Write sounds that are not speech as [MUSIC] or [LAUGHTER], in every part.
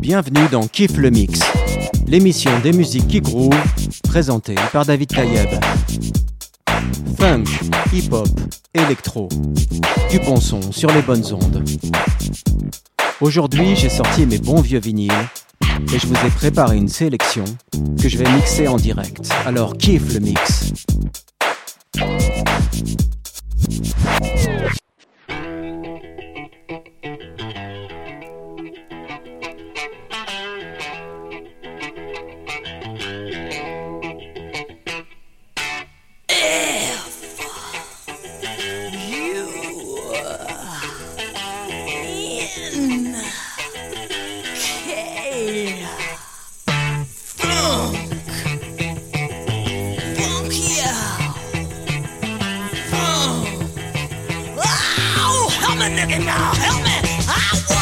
Bienvenue dans Kiff le Mix, l'émission des musiques qui groove, présentée par David Tayeb. Funk, hip-hop, électro, du bon son sur les bonnes ondes. Aujourd'hui, j'ai sorti mes bons vieux vinyles et je vous ai préparé une sélection que je vais mixer en direct. Alors kiffe le mix. A nigga now. Help me. I want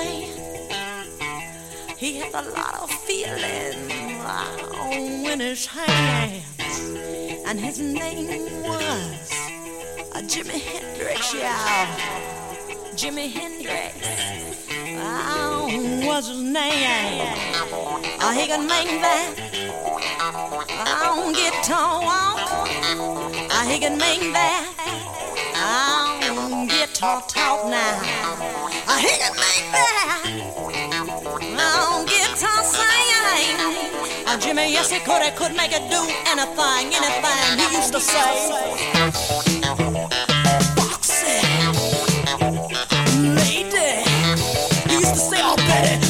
boy. He had a lot of feeling oh, in his hands, and his name was Jimmy Jimi Hendrix. Yeah, Jimi Hendrix. Oh, was his name? Uh, he could make that um, on oh, guitar walk. Uh, he could make that don't get talked out now. I hit it make that. Don't get talked Jimmy, yes, he could. He could make it do anything, anything. He used to say. Boxing, lady. He used to say, oh, Betty.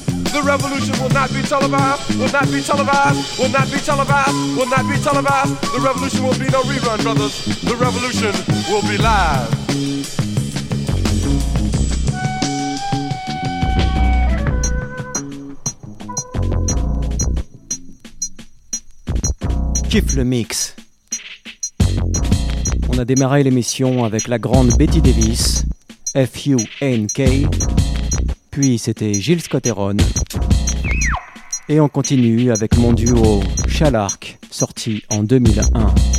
The revolution will not be televised, will not be televised, will not be televised, will not be televised. The revolution will be no rerun, brothers. The revolution will be live. Kiffe le mix. On a démarré l'émission avec la grande Betty Davis, F-U-N-K, puis c'était Gilles Scotteron. Et on continue avec mon duo Chalark, sorti en 2001.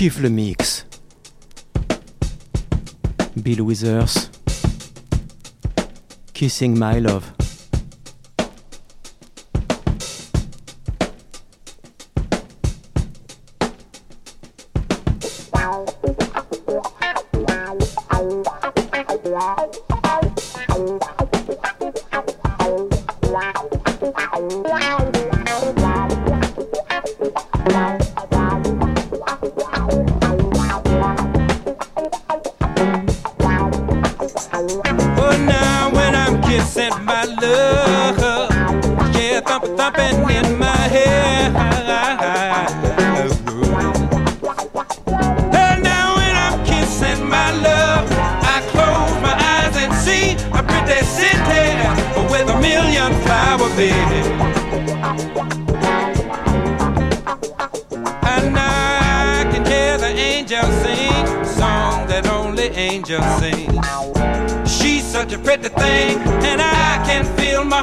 Kiffe le mix. Bill Withers, Kissing My Love. Kissing my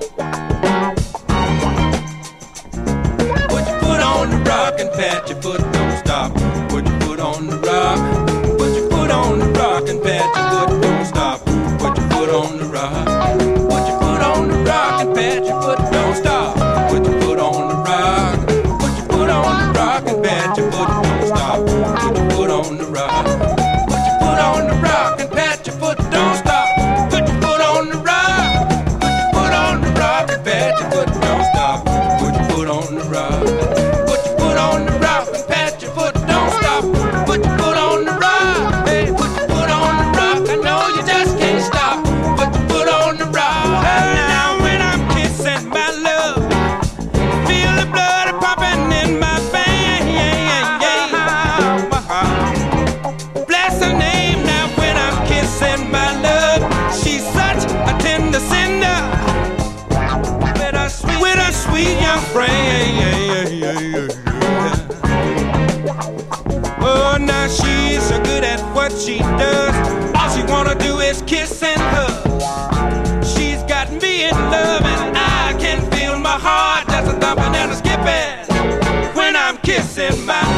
kissing my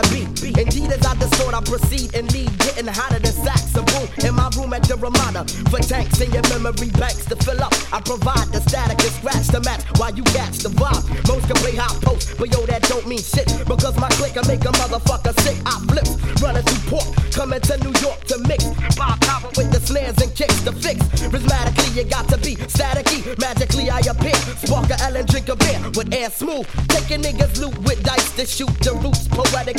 gotta be. Indeed, as I distort, I proceed and lead, getting hotter than sacks of boom in my room at the Ramada. For tanks in your memory banks to fill up, I provide the static and scratch the match while you catch the vibe. Most can play hot post, but yo, that don't mean shit. Because my click I make a motherfucker sick. I flip, running through port, coming to New York to mix. Bob Copper with the snares and kicks to fix. Prismatically, you got to be staticky. Magically, I appear. Spark a L and drink a beer with air smooth. Taking niggas loot with dice to shoot the roots. Poetic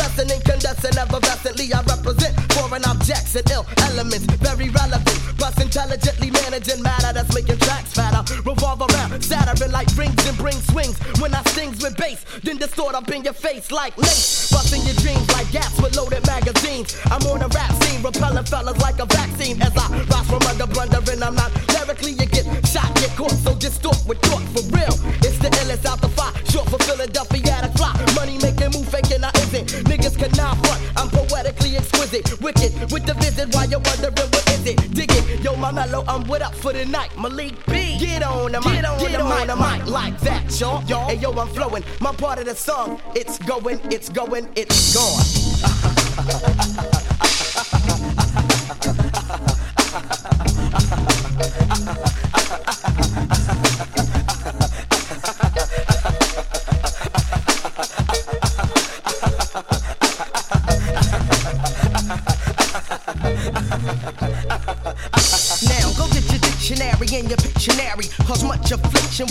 Fluorescent, incandescent, effervescently I represent foreign objects and ill elements, very relevant. Plus intelligently managing matter that's making tracks fatter. Revolve around, Saturn like rings and bring swings. When I stings with bass, then distort up in your face like lace. Busting your dreams like gas with loaded magazines. I'm on a rap scene, repelling fellas like a vaccine. As I rise from under blundering, I'm not lyrically, you get shot, get caught. So talk with talk for real. It's the illest out the fire, short for Philadelphia cannot front, I'm poetically exquisite. Wicked with the visit while you're wondering what is it. Dig it, yo, my mellow, I'm with up for the night. Malik B. Get on the mic, get on, get the, on mic, the mic like that, y'all. Yo, hey, yo, I'm flowing. My part of the song, it's going, it's going, it's gone. [LAUGHS]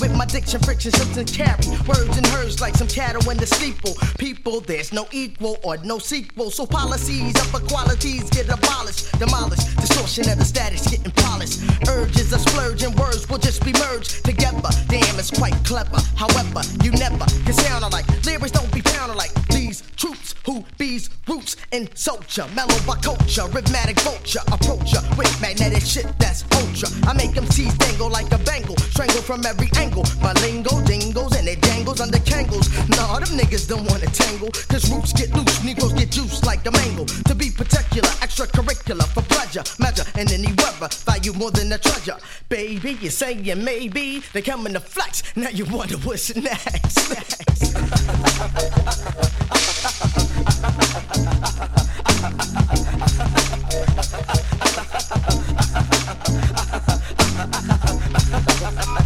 with my diction, friction, and carry words and hers like some cattle in the steeple. People, there's no equal or no sequel. So policies of equalities get abolished, demolished. Distortion of the status getting polished. Urges of splurge and words will just be merged together. Damn, it's quite clever. However, you never can sound alike. Lyrics don't be found like these troops who bees roots and soldier. Mellow by culture, rhythmic vulture. Approach ya with magnetic shit that's ultra. I make them tease dangle like a bangle, strangle from every angle. My lingo dingles and it dangles under kangles. Nah, them niggas don't wanna tangle. Cause roots get loose, Negroes get juiced like a mango. To be particular, extracurricular for pleasure, measure in any weather. Value more than a treasure. Baby, you're saying maybe they come in to flex. Now you wonder what's next. [LAUGHS] ha ha ha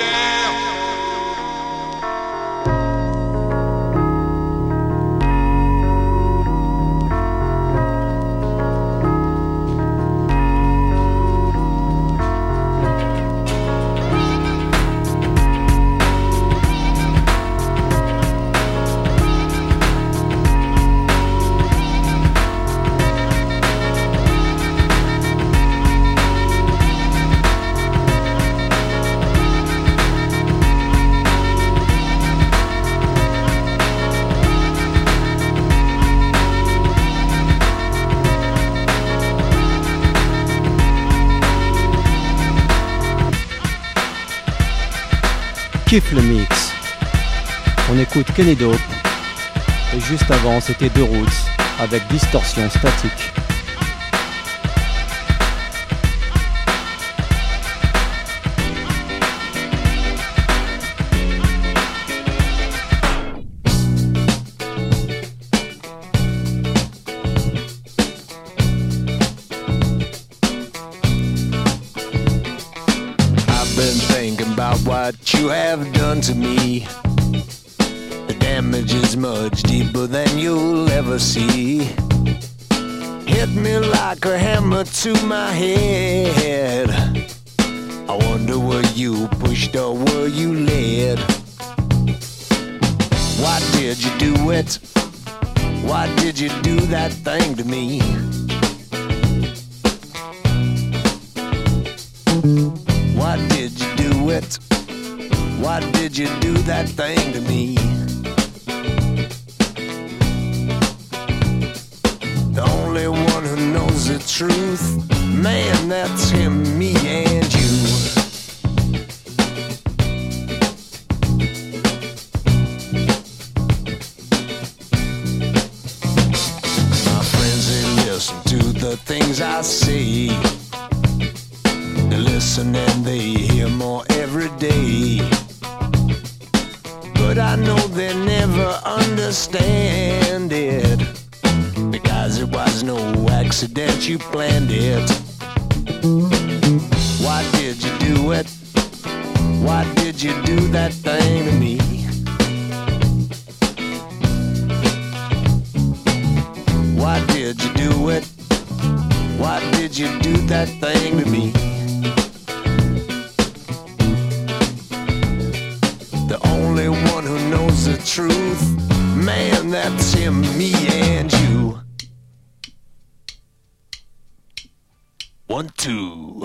down. Kiffe le mix. On écoute Kenny Dope. Et juste avant, c'était The Roots avec Distorsion Statique. You have done to me. The damage is much deeper than you'll ever see. Hit me like a hammer to my head. I wonder were you pushed or were you led? Why did you do it? Why did you do that thing to me? Why did you do it? Why did you do that thing to me? The only one who knows the truth, man, that's him, me, and you. Man, that's him, me, and you. One, two.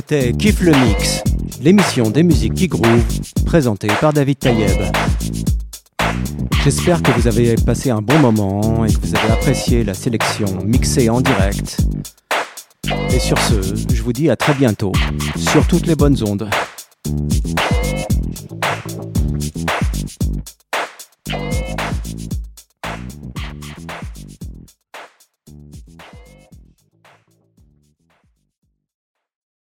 C'était Kiff le Mix, l'émission des musiques qui groove, présentée par David Tayeb. J'espère que vous avez passé un bon moment et que vous avez apprécié la sélection mixée en direct. Et sur ce, je vous dis à très bientôt, sur toutes les bonnes ondes.